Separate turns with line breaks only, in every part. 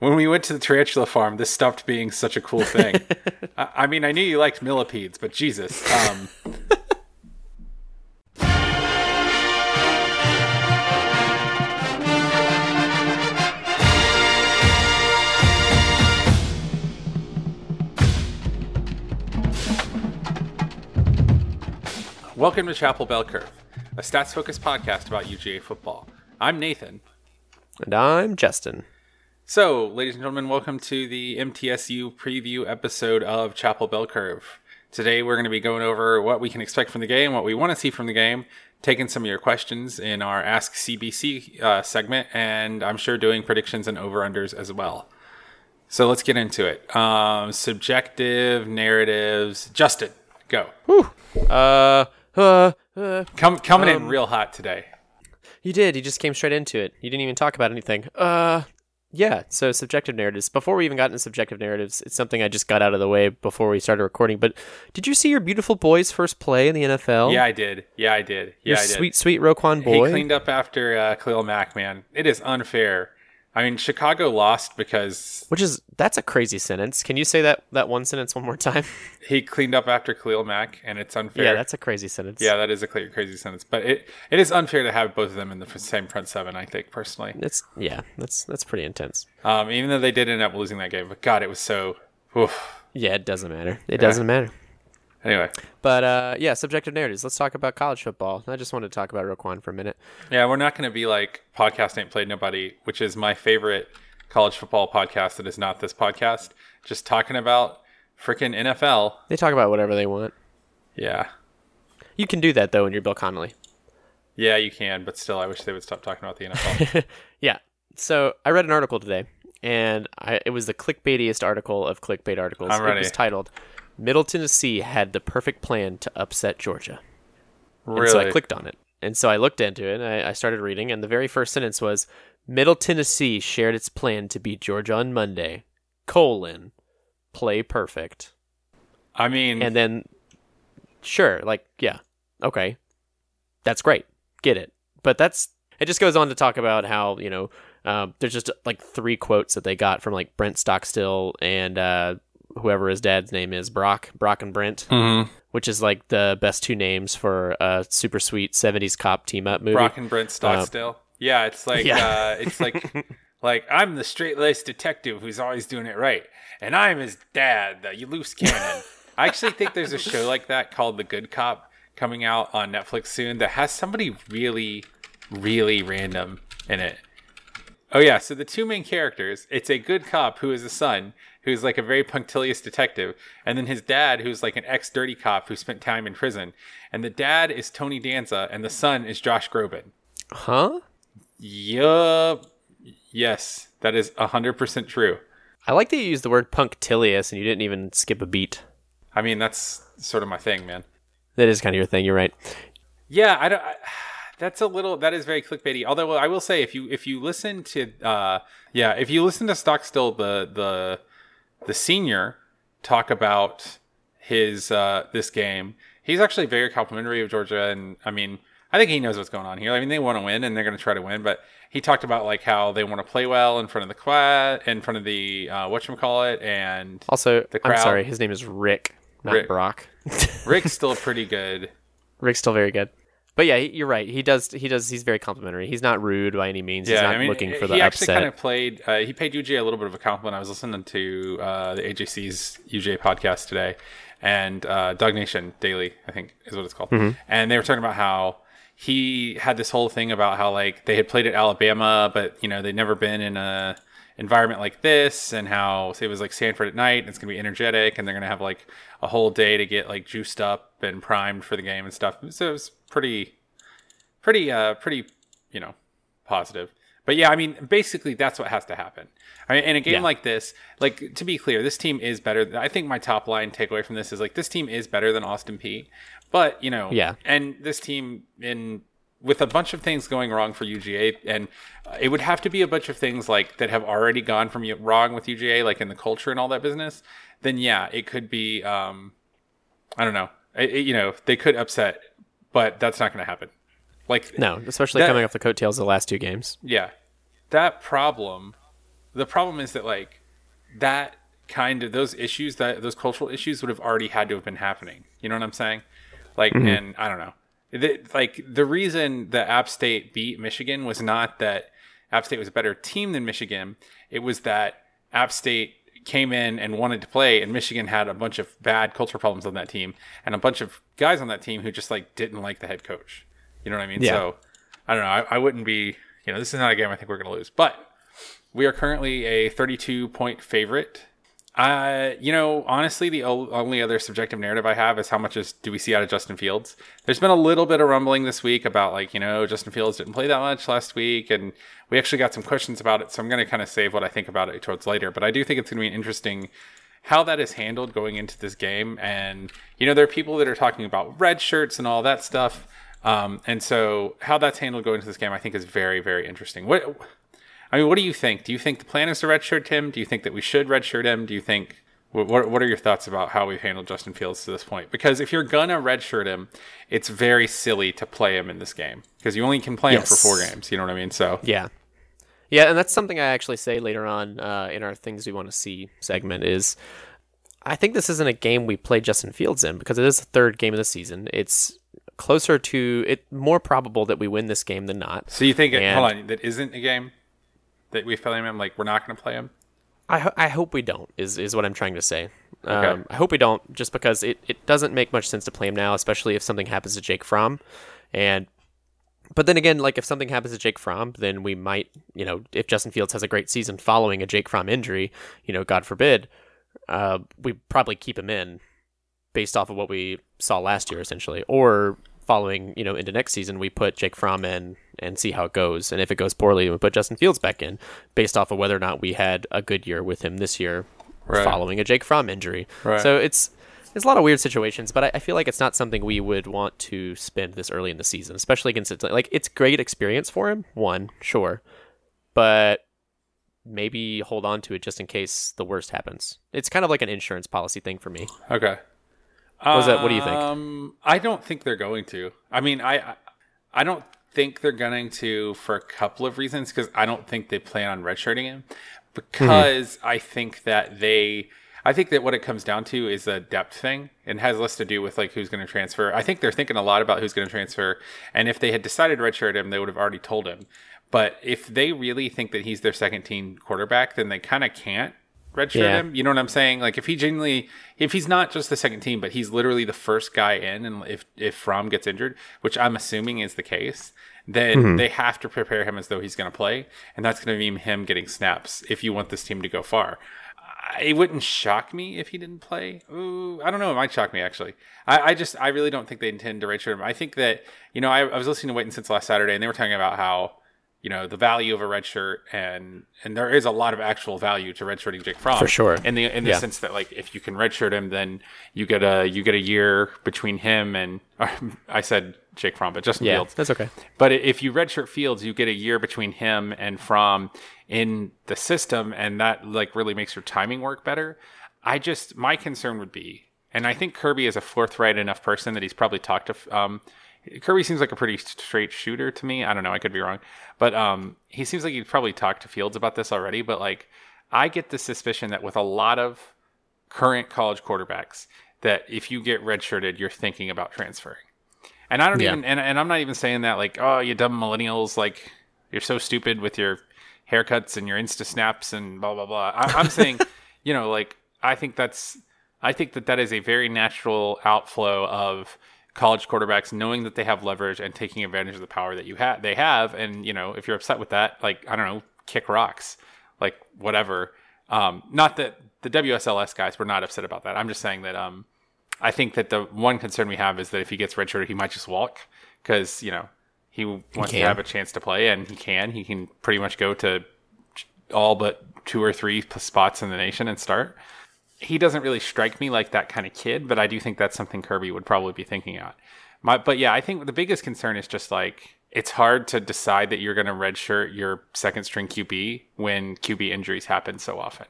when we went to the tarantula farm, this stopped being such a cool thing. I, I mean, I knew you liked millipedes, but Jesus. Um, Welcome to Chapel Bell Curve, a stats focused podcast about UGA football. I'm Nathan.
And I'm Justin.
So, ladies and gentlemen, welcome to the MTSU preview episode of Chapel Bell Curve. Today, we're going to be going over what we can expect from the game, what we want to see from the game, taking some of your questions in our Ask CBC uh, segment, and I'm sure doing predictions and over unders as well. So, let's get into it. Um, subjective narratives. Justin, go.
Whew. Uh, uh, uh,
Come, coming in
Um,
real hot today.
you did. You just came straight into it. You didn't even talk about anything. Uh, yeah. So subjective narratives. Before we even got into subjective narratives, it's something I just got out of the way before we started recording. But did you see your beautiful boy's first play in the NFL?
Yeah, I did. Yeah, I did. Yeah,
Your
I did.
sweet, sweet Roquan boy.
He cleaned up after uh, Khalil Mack, man. It is unfair. I mean, Chicago lost because
Which is that's a crazy sentence. Can you say that that one sentence one more time?
he cleaned up after Khalil Mack, and it's unfair.
yeah, that's a crazy sentence.
yeah, that is a clear, crazy sentence. But it it is unfair to have both of them in the same front seven. I think personally,
It's yeah, that's that's pretty intense.
um, even though they did end up losing that game, but God, it was so. Oof.
Yeah, it doesn't matter. It doesn't matter.
Anyway,
But uh, yeah, subjective narratives. Let's talk about college football. I just wanted to talk about Roquan for a minute.
yeah, we're not going to be like podcast ain't played nobody, which is my favorite college football podcast that is not this podcast. Just talking about freaking NFL.
They talk about whatever they want.
Yeah.
You can do that though when you're Bill Connelly.
Yeah, you can, but still, I wish they would stop talking about the NFL.
Yeah. So I read an article today, and I, it was the clickbaitiest article of clickbait articles.
I'm
It was titled "Middle Tennessee had the perfect plan to upset Georgia."
really?
And so I clicked on it. And so I looked into it and I, I started reading, and the very first sentence was Middle Tennessee shared its plan to beat Georgia on Monday. Colon play perfect.
I mean,
And then sure, like, yeah, okay. That's great. Get it. But that's it just goes on to talk about how, you know, um, there's just like three quotes that they got from like Brent Stockstill and uh whoever his dad's name is, Brock, Brock and Brent,
mhm.
which is like the best two names for a super sweet 70s cop team up movie.
Brock and Brent Stockstill. yeah, it's like
yeah.
uh, it's like like I'm the straight laced detective who's always doing it right, and I'm his dad, the loose cannon. I actually think there's a show like that called The Good Cop coming out on Netflix soon that has somebody really, really random in it. Oh yeah, so the two main characters, it's a good cop who is a son who's like a very punctilious detective, and then his dad who's like an ex dirty cop who spent time in prison. And the dad is Tony Danza and the son is Josh Groban.
Huh?
Yup. Yes, that is 100% true.
I like that you used the word punctilious and you didn't even skip a beat.
I mean, that's sort of my thing, man.
That is kind of your thing. You're right.
Yeah, I don't. I, that's a little. That is very clickbaity. Although I will say, if you if you listen to, uh, yeah, if you listen to Stockstill, the the the senior talk about his uh this game, he's actually very complimentary of Georgia, and I mean, I think he knows what's going on here. I mean, they want to win, and they're going to try to win, but he talked about like how they want to play well in front of the quad, in front of the uh, what call it, and
Also,
The crowd.
I'm sorry. His name is Rick, not
Rick.
Brock.
Rick's still pretty good.
Rick's still very good. But yeah, you're right. He does. He does. He's very complimentary. He's not rude by any means. he's
Yeah,
not
I mean,
looking for
he actually
upset.
kind of played. Uh, he paid UJ a little bit of a compliment. I was listening to uh, the AJC's UJ podcast today, and uh, DawgNation Daily, I think is what it's called.
Mm-hmm.
And they were talking about how he had this whole thing about how like they had played at Alabama, but you know they'd never been in a environment like this, and how say it was like Sanford at night. And it's gonna be energetic, and they're gonna have like a whole day to get like juiced up and primed for the game and stuff. So it was pretty pretty uh pretty you know positive but yeah i mean basically that's what has to happen I mean, in a game
Yeah.
like this like to be clear this team is better i think my top line takeaway from this is like this team is better than Austin Peay but you know
Yeah.
and this team in with a bunch of things going wrong for uga and uh, it would have to be a bunch of things like that have already gone from wrong with uga like in the culture and all that business then yeah it could be um i don't know it, it- you know they could upset but that's not going to happen like
no, especially
That-
coming off the coattails of the last two games.
yeah. That problem the problem is that like that kind of those issues that those cultural issues would have already had to have been happening. You know what I'm saying? Like,
Mm-hmm.
and I don't know. The, like the reason that App State beat Michigan was not that App State was a better team than Michigan. It was that App State came in and wanted to play, and Michigan had a bunch of bad culture problems on that team, and a bunch of guys on that team who just like didn't like the head coach. You know what I mean?
Yeah.
So I don't know. I, I wouldn't be. You know, this is not a game I think we're going to lose, but we are currently a 32 point favorite. Uh, you know, honestly, the only other subjective narrative I have is how much is do we see out of Justin Fields? There's been a little bit of rumbling this week about like, you know, Justin Fields didn't play that much last week, and we actually got some questions about it. So I'm going to kind of save what I think about it towards later. But I do think it's going to be interesting how that is handled going into this game. And you know, there are people that are talking about red shirts and all that stuff. Um, and so how that's handled going into this game, I think, is very, very interesting. What I mean, what do you think? Do you think the plan is to redshirt him? Do you think that we should redshirt him? Do you think what what what are your thoughts about how we've handled Justin Fields to this point? Because if you're gonna redshirt him, it's very silly to play him in this game because you only can play him for four games. You know what I mean? So
Yeah. Yeah, and that's something I actually say later on uh, in our things we want to see segment is I think this isn't a game we play Justin Fields in because it is the third game of the season. It's closer to it more probable that we win this game than not.
so you think
And-
hold on that isn't a game that we play him? Like we're not gonna play him?
I, ho- I hope we don't is, is what I'm trying to say.
Okay.
Um, I hope we don't just because it, it doesn't make much sense to play him now, especially if something happens to Jake Fromm. And but then again, like if something happens to Jake Fromm, then we might, you know, if Justin Fields has a great season following a Jake Fromm injury, you know, God forbid, uh, we probably keep him in based off of what we saw last year, essentially. Or following, you know, into next season, we put Jake Fromm in and see how it goes. And if it goes poorly, we put Justin Fields back in based off of whether or not we had a good year with him this year
Right.
following a Jake Fromm injury.
Right.
So it's there's a lot of weird situations, but I, I feel like it's not something we would want to spend this early in the season, especially against it. Like it's great experience for him, one sure, but maybe hold on to it just in case the worst happens. It's kind of like an insurance policy thing for me.
Okay.
was that- what do you think?
Um, I don't think they're going to. I mean, I, I- I don't think they're going to for a couple of reasons because I don't think they plan on redshirting him. Hmm. Because I think that they, I think that what it comes down to is a depth thing and has less to do with like who's going to transfer. I think they're thinking a lot about who's going to transfer, and if they had decided to redshirt him, they would have already told him. But if they really think that he's their second team quarterback, then they kind of can't redshirt
Yeah.
him. You know what I'm saying? Like if he genuinely, if he's not just the second team, but he's literally the first guy in, and if if Fromm gets injured, which I'm assuming is the case, then mm-hmm. they have to prepare him as though he's going to play, and that's going to mean him getting snaps if you want this team to go far. I- It wouldn't shock me if he didn't play. Ooh, I don't know. It might shock me actually. I, I just I really don't think they intend to redshirt him. I think that you know I, I was listening to Waiting since last Saturday, and they were talking about how you know the value of a red shirt and and there is a lot of actual value to redshirting Jake Fromm
For sure.
in the in the
Yeah.
sense that like if you can redshirt him then you get a you get a year between him and I said Jake Fromm but Justin
Yeah,
Fields
that's okay.
but if you redshirt Fields you get a year between him and Fromm in the system and that like really makes your timing work better I just my concern would be and I think Kirby is a forthright enough person that he's probably talked to um Kirby seems like a pretty straight shooter to me. I don't know. I could be wrong, but um, he seems like he'd probably talked to Fields about this already. But like, I get the suspicion that with a lot of current college quarterbacks, that if you get redshirted, you're thinking about transferring. And I don't
Yeah.
even, and, and I'm not even saying that like, oh, you dumb millennials, like you're so stupid with your haircuts and your Insta snaps and blah blah blah. I, I'm saying, you know, like I think that's, I think that that is a very natural outflow of college quarterbacks knowing that they have leverage and taking advantage of the power that you have they have. And you know if you're upset with that like i don't know kick rocks like whatever. Um not that the wsls guys were not upset about that. I'm just saying that um i think that the one concern we have is that if he gets redshirted he might just walk because you know he wants to have a chance to play and he can. He can pretty much go to all but two or three spots in the nation and start he doesn't really strike me like that kind of kid, but I do think that's something Kirby would probably be thinking about. My, but yeah, I think the biggest concern is just like it's hard to decide that you're going to redshirt your second string QB when QB injuries happen so often.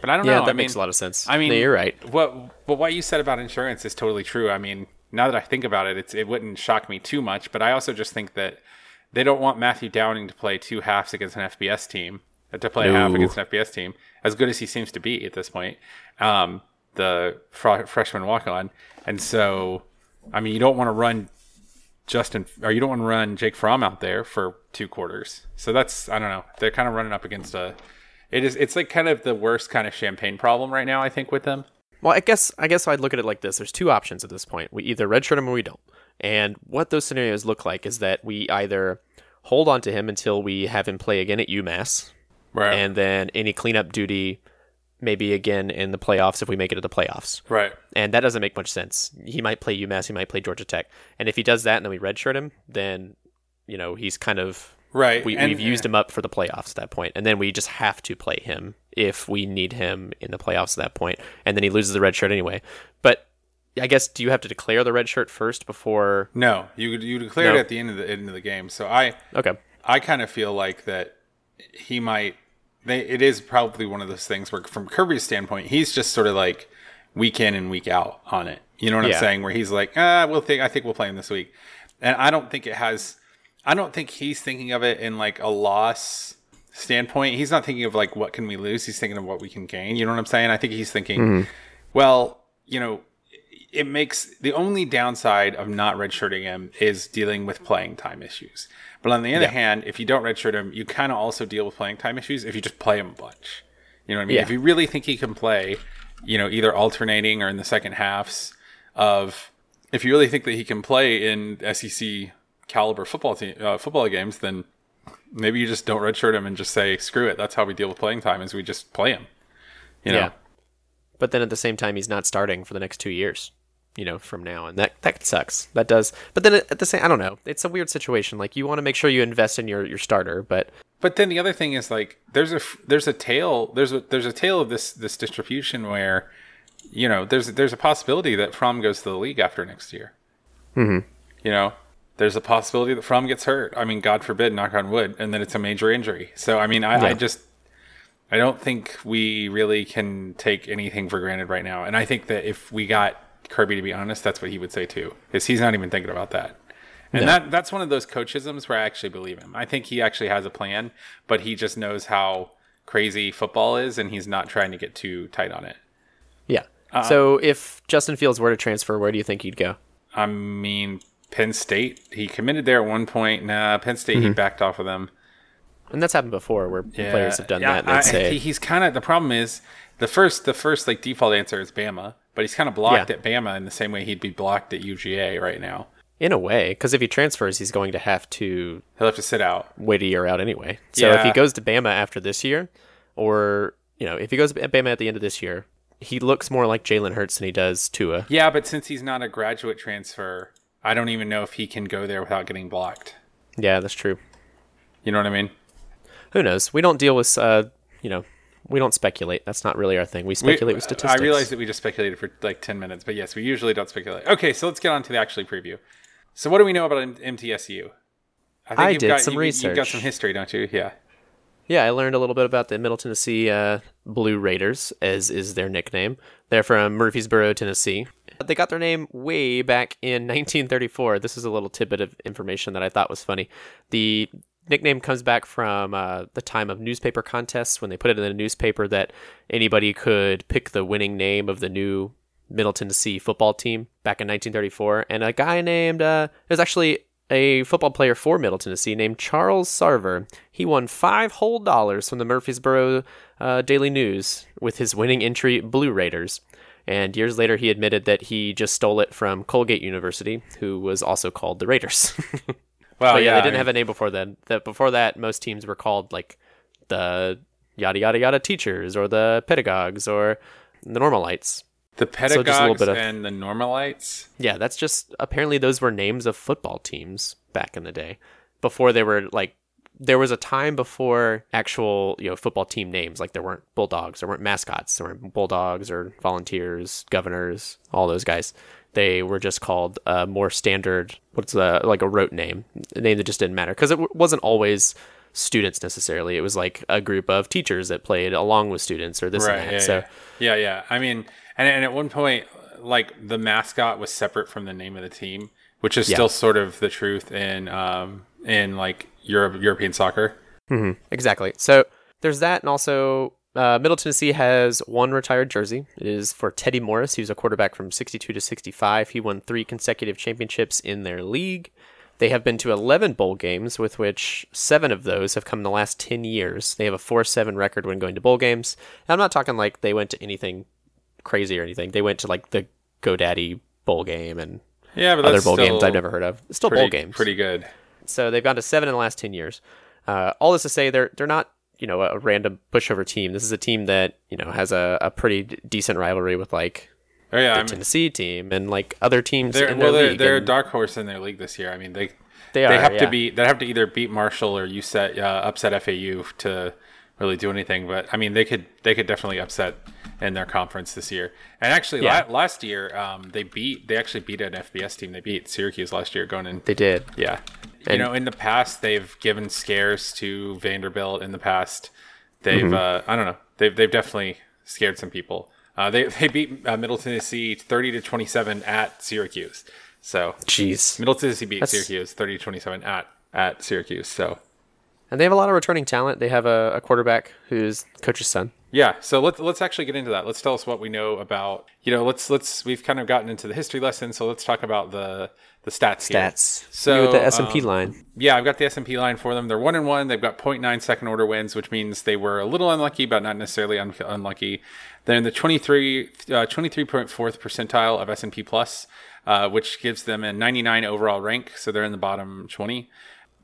But I don't
Yeah,
know.
that
I
makes
mean,
a lot of sense.
I mean,
No, you're right.
What but what you said about insurance is totally true. I mean, now that I think about it, it's it wouldn't shock me too much. But I also just think that they don't want Matthew Downing to play two halves against an FBS team to play half against an FBS team, as good as he seems to be at this point. Um, the fr- freshman walk on, and so I mean, you don't want to run Justin, or you don't want to run Jake Fromm out there for two quarters. So that's I don't know. They're kind of running up against a. It is. It's like kind of the worst kind of champagne problem right now. I think with them.
Well, I guess I guess I'd look at it like this. There's two options at this point. We either redshirt him or we don't. And what those scenarios look like is that we either hold on to him until we have him play again at UMass,
Right.
and then any cleanup duty maybe again in the playoffs if we make it to the playoffs.
right.
And that doesn't make much sense. He might play UMass, he might play Georgia Tech. And if he does that and then we redshirt him, then you know, he's kind of
Right.
we, we've used him up for the playoffs at that point. and then we just have to play him if we need him in the playoffs at that point. point, and then he loses the red shirt anyway. But I guess do you have to declare the red shirt first before?
No, you you declared
No.
it at the end of the end of the game. So I
Okay,
I kind of feel like that he might. They, it is probably one of those things where, from Kirby's standpoint, he's just sort of like week in and week out on it. You know what
Yeah.
I'm saying? Where he's like, ah, we'll think. I think we'll play him this week, and I don't think it has. I don't think he's thinking of it in like a loss standpoint. He's not thinking of like what can we lose. He's thinking of what we can gain. You know what I'm saying? I think he's thinking, well, you know, it makes the only downside of not redshirting him is dealing with playing time issues. But on the other
Yeah.
hand, if you don't redshirt him, you kind of also deal with playing time issues if you just play him a bunch. You know what I mean?
Yeah.
If you really think he can play, you know, either alternating or in the second halves of, if you really think that he can play in SEC caliber football team uh, football games, then maybe you just don't redshirt him and just say screw it. That's how we deal with playing time is we just play him. You know?
yeah. But then at the same time, he's not starting for the next two years. You know, from now, and that that sucks. That does. But then at the same, I don't know. It's a weird situation. Like you want to make sure you invest in your your starter, but
But then the other thing is like there's a there's a tail there's a there's a tail of this this distribution where you know there's there's a possibility that Fromm goes to the league after next year. Mm-hmm. You know, there's a possibility that Fromm gets hurt. I mean, God forbid, knock on wood, and then it's a major injury. So I mean, I, I just I don't think we really can take anything for granted right now. And I think that if we got Kirby to be honest, that's what he would say too. Is he's not even thinking about that. And that that's one of those coachisms where I actually believe him. I think he actually has a plan, but he just knows how crazy football is and he's not trying to get too tight on it.
yeah.
Uh,
so if Justin Fields were to transfer, where do you think he'd go?
I mean, Penn State, he committed there at one point. Nah, Penn State, he backed off of them.
And that's happened before, where players have done
Yeah,
that. And
I-
say,
he- he's kind of the problem is the first the first like default answer is Bama, but he's kind of blocked
Yeah.
at Bama in the same way he'd be blocked at UGA right now.
in a way, because if he transfers, he's going to have to
He'll have to sit out.
wait a year out anyway. So if he goes to Bama after this year, or you know, if he goes to Bama at the end of this year, he looks more like Jalen Hurts than he does Tua.
Yeah, but since he's not a graduate transfer, I don't even know if he can go there without getting blocked.
Yeah, that's true.
You know what I mean?
Who knows? We don't deal with, uh, you know, we don't speculate. That's not really our thing. We
We-
speculate with statistics.
I realize that we just speculated for like 10 minutes, but yes, we usually don't speculate. Okay, so let's get on to the actually preview. So, what do we know about M- MTSU?
I think
you've
did
got,
some
you, You've got some history, don't you? Yeah.
Yeah, I learned a little bit about the Middle Tennessee uh, Blue Raiders, as is their nickname. They're from Murfreesboro, Tennessee. They got their name way back in 1934. This is a little tidbit of information that I thought was funny. The nickname comes back from uh, the time of newspaper contests when they put it in the newspaper that anybody could pick the winning name of the new Middle Tennessee football team back in 1934. And a guy named, uh, there's actually a football player for Middle Tennessee named Charles Sarver. He won five whole dollars from the Murfreesboro uh, Daily News with his winning entry, Blue Raiders. And years later, he admitted that he just stole it from Colgate University, who was also called the Raiders.
Well,
but yeah,
yeah,
they
I
didn't
mean-
have a name before then. That before that, most teams were called like the yada yada yada teachers or the pedagogues or the normalites.
The
So just a little
pedagogues
bit of-
and the normalites.
Yeah, that's just apparently those were names of football teams back in the day. Before they were like there was a time before actual, you know, football team names. Like there weren't bulldogs, there weren't mascots, there weren't bulldogs or volunteers, governors, all those guys. They were just called a more standard what's the like a rote name, a name that just didn't matter because it w- wasn't always students necessarily. It was like a group of teachers that played along with students or this and that.
Yeah,
so
yeah. yeah, yeah. I mean, and, and at one point, like the mascot was separate from the name of the team, which is
Yeah.
still sort of the truth in um in like Europe European soccer. mm-hmm.
Exactly. So there's that, and also uh, Middle Tennessee has one retired jersey. It is for Teddy Morris. He was a quarterback from 62 to 65. He won three consecutive championships in their league. They have been to 11 bowl games, with which seven of those have come in the last 10 years. They have a 4 7 record when going to bowl games. And I'm not talking like they went to anything crazy or anything. They went to like the GoDaddy bowl game and
Yeah, but
other bowl games I've never heard of. It's still
pretty,
bowl games.
Pretty good.
So they've gone to seven in the last 10 years. Uh, all this to say, they're, they're not you know a random pushover team. This is a team that you know has a, a pretty d- decent rivalry with like
Oh yeah,
the
I mean,
Tennessee team and like other teams
they're well, they're, they're a dark horse in their league this year. I mean, they
they
they
are,
have
yeah.
to be they have to either beat Marshall or USET uh, upset FAU to really do anything. But I mean, they could they could definitely upset in their conference this year. And actually,
Yeah.
la- last year um, they beat they actually beat an FBS team. They beat Syracuse last year going in.
They did.
Yeah.
And-
you know, in the past, they've given scares to Vanderbilt. In the past, they've
Mm-hmm.
uh, I don't know, they've they've definitely scared some people. Uh, they they beat uh, Middle Tennessee thirty to twenty seven at Syracuse. So
Jeez.
Middle Tennessee beat
That's-
Syracuse thirty to twenty seven at at Syracuse. So
And they have a lot of returning talent. They have a, a quarterback who's coach's son.
yeah, so let's let's actually get into that. Let's tell us what we know about. You know, let's let's we've kind of gotten into the history lesson. So let's talk about the the stats. here.
Stats.
So,
with the S and P
um,
line.
Yeah, I've got the S&P line for them. They're 1 and 1. They've got 0.9 second order wins, which means they were a little unlucky but not necessarily un- unlucky. They're in the 23 uh, 23.4th percentile of S&P plus, uh, which gives them a 99 overall rank, so they're in the bottom 20.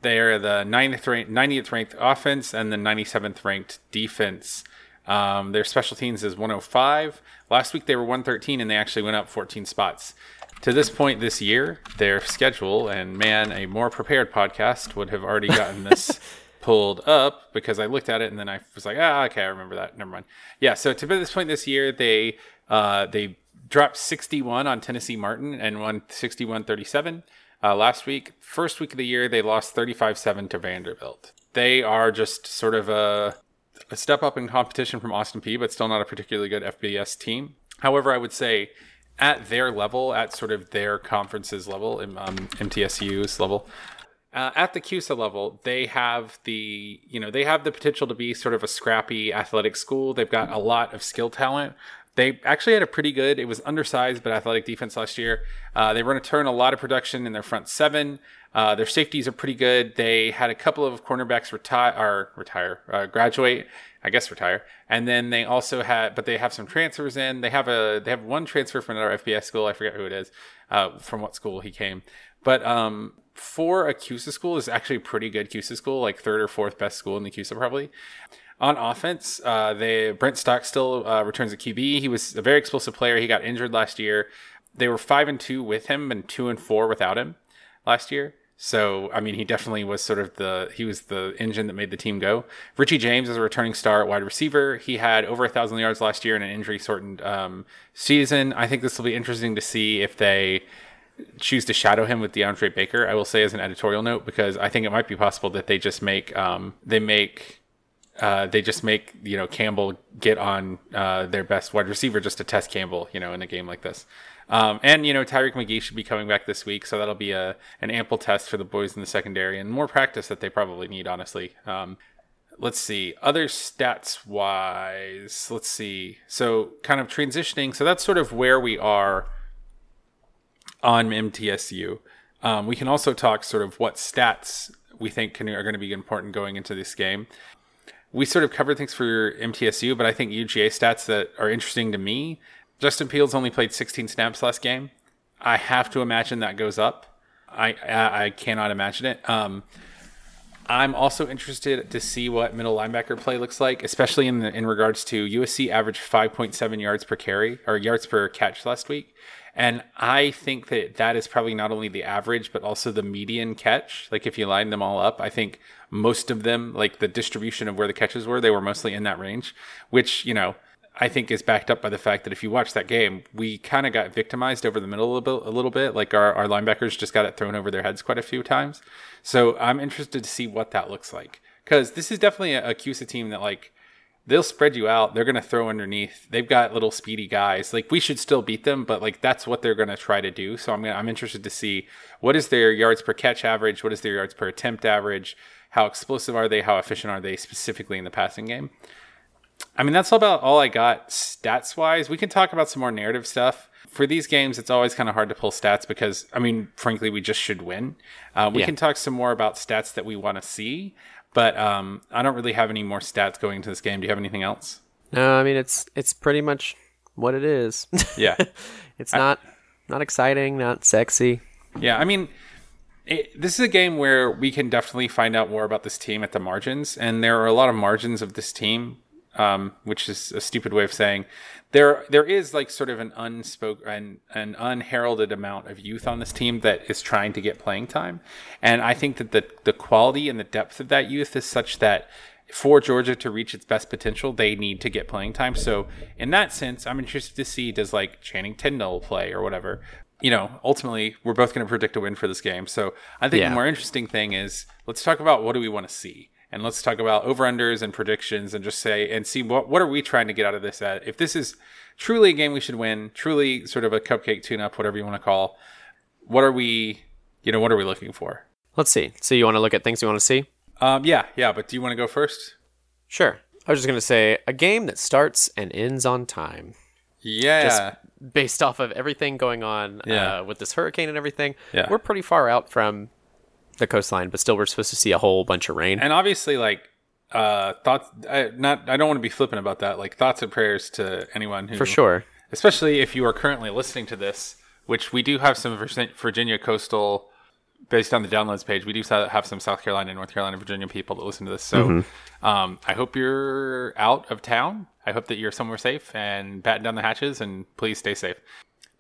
They're the 90th ranked, 90th ranked offense and the 97th ranked defense. Um, their special teams is 105. Last week they were 113 and they actually went up 14 spots. To this point this year, their schedule, and man, a more prepared podcast would have already gotten this pulled up because I looked at it and then I was like, ah, okay, I remember that. Never mind. Yeah, so to this point this year, they uh, they dropped 61 on Tennessee Martin and won 61-37 uh, last week. First week of the year, they lost 35-7 to Vanderbilt. They are just sort of a a step up in competition from Austin Peay, but still not a particularly good FBS team. However, I would say at their level, at sort of their conference's level, um, MTSU's level, uh, at the CUSA level, they have the you know they have the potential to be sort of a scrappy athletic school. They've got a lot of skill talent. They actually had a pretty good. It was undersized but athletic defense last year. Uh, they run a turn a lot of production in their front seven. Uh, their safeties are pretty good. They had a couple of cornerbacks retire or retire, uh, graduate, I guess retire, and then they also had, but they have some transfers in. They have a they have one transfer from another FBS school. I forget who it is, uh, from what school he came, but um, for a CUSA school is actually a pretty good CUSA school, like third or fourth best school in the CUSA probably. On offense, uh, they Brent Stockstill uh, returns a QB. He was a very explosive player. He got injured last year. They were five and two with him and two and four without him last year. So I mean, he definitely was sort of the he was the engine that made the team go. Richie James is a returning star at wide receiver. He had over a thousand yards last year in an injury shortened um, season. I think this will be interesting to see if they choose to shadow him with DeAndre Baker. I will say as an editorial note because I think it might be possible that they just make um, they make uh, they just make you know Campbell get on uh, their best wide receiver just to test Campbell, you know, in a game like this. Um, and you know Tyrique McGhee should be coming back this week, so that'll be a an ample test for the boys in the secondary and more practice that they probably need, honestly. Um, let's see other stats wise. Let's see. So kind of transitioning. So that's sort of where we are on MTSU. Um, we can also talk sort of what stats we think can, are going to be important going into this game we sort of covered things for MTSU, but I think UGA stats that are interesting to me. Justin Fields only played 16 snaps last game. I have to imagine that goes up. I I, I cannot imagine it. Um, I'm also interested to see what middle linebacker play looks like, especially in the, in regards to USC averaged 5.7 yards per carry or yards per catch last week, and I think that that is probably not only the average but also the median catch. Like if you line them all up, I think most of them, like the distribution of where the catches were, they were mostly in that range, which you know I think is backed up by the fact that if you watch that game, we kind of got victimized over the middle a little bit. A little bit. Like our, our linebackers just got it thrown over their heads quite a few times. So I'm interested to see what that looks like because this is definitely a, a CUSA team that like they'll spread you out. They're going to throw underneath. They've got little speedy guys. Like we should still beat them, but like that's what they're going to try to do. So I'm gonna, I'm interested to see what is their yards per catch average, what is their yards per attempt average. How explosive are they? How efficient are they specifically in the passing game? I mean, that's about all I got stats wise. We can talk about some more narrative stuff. For these games, it's always kind of hard to pull stats because, I mean, frankly, we just should win. Uh, we
Yeah.
can talk some more about stats that we want to see, but um, I don't really have any more stats going into this game. Do you have anything else?
No, I mean it's it's pretty much what it is.
Yeah.
it's not not exciting, not sexy.
Yeah, I mean, it, this is a game where we can definitely find out more about this team at the margins, and there are a lot of margins of this team, um, which is a stupid way of saying there. There is like sort of an unspoken, an, an unheralded amount of youth on this team that is trying to get playing time, and I think that the the quality and the depth of that youth is such that. For Georgia to reach its best potential, they need to get playing time. So, in that sense, I'm interested to see does like Channing Tindall play or whatever you know, ultimately, we're both going to predict a win for this game. So I think
Yeah.
the more interesting thing is let's talk about what do we want to see, and let's talk about over unders and predictions, and just say and see what what are we trying to get out of this. At if this is truly a game we should win, truly sort of a cupcake tune up, whatever you want to call, what are we, you know, what are we looking for?
Let's see. So you want to look at things you want to see?
Um, yeah, yeah, but do you want to go first?
Sure. I was just gonna say a game that starts and ends on time,
Yeah, just
based off of everything going on
Yeah.
uh, with this hurricane and everything.
Yeah.
We're pretty far out from the coastline, but still we're supposed to see a whole bunch of rain.
and obviously, like uh, thoughts. I, not, I don't want to be flippant about that. Like thoughts and prayers to anyone who
For sure.
especially if you are currently listening to this, which we do have some Virginia coastal, based on the downloads page, we do have some South Carolina, North Carolina, Virginia people that listen to this. So um, I hope you're out of town. I hope that you're somewhere safe and batten down the hatches and please stay safe.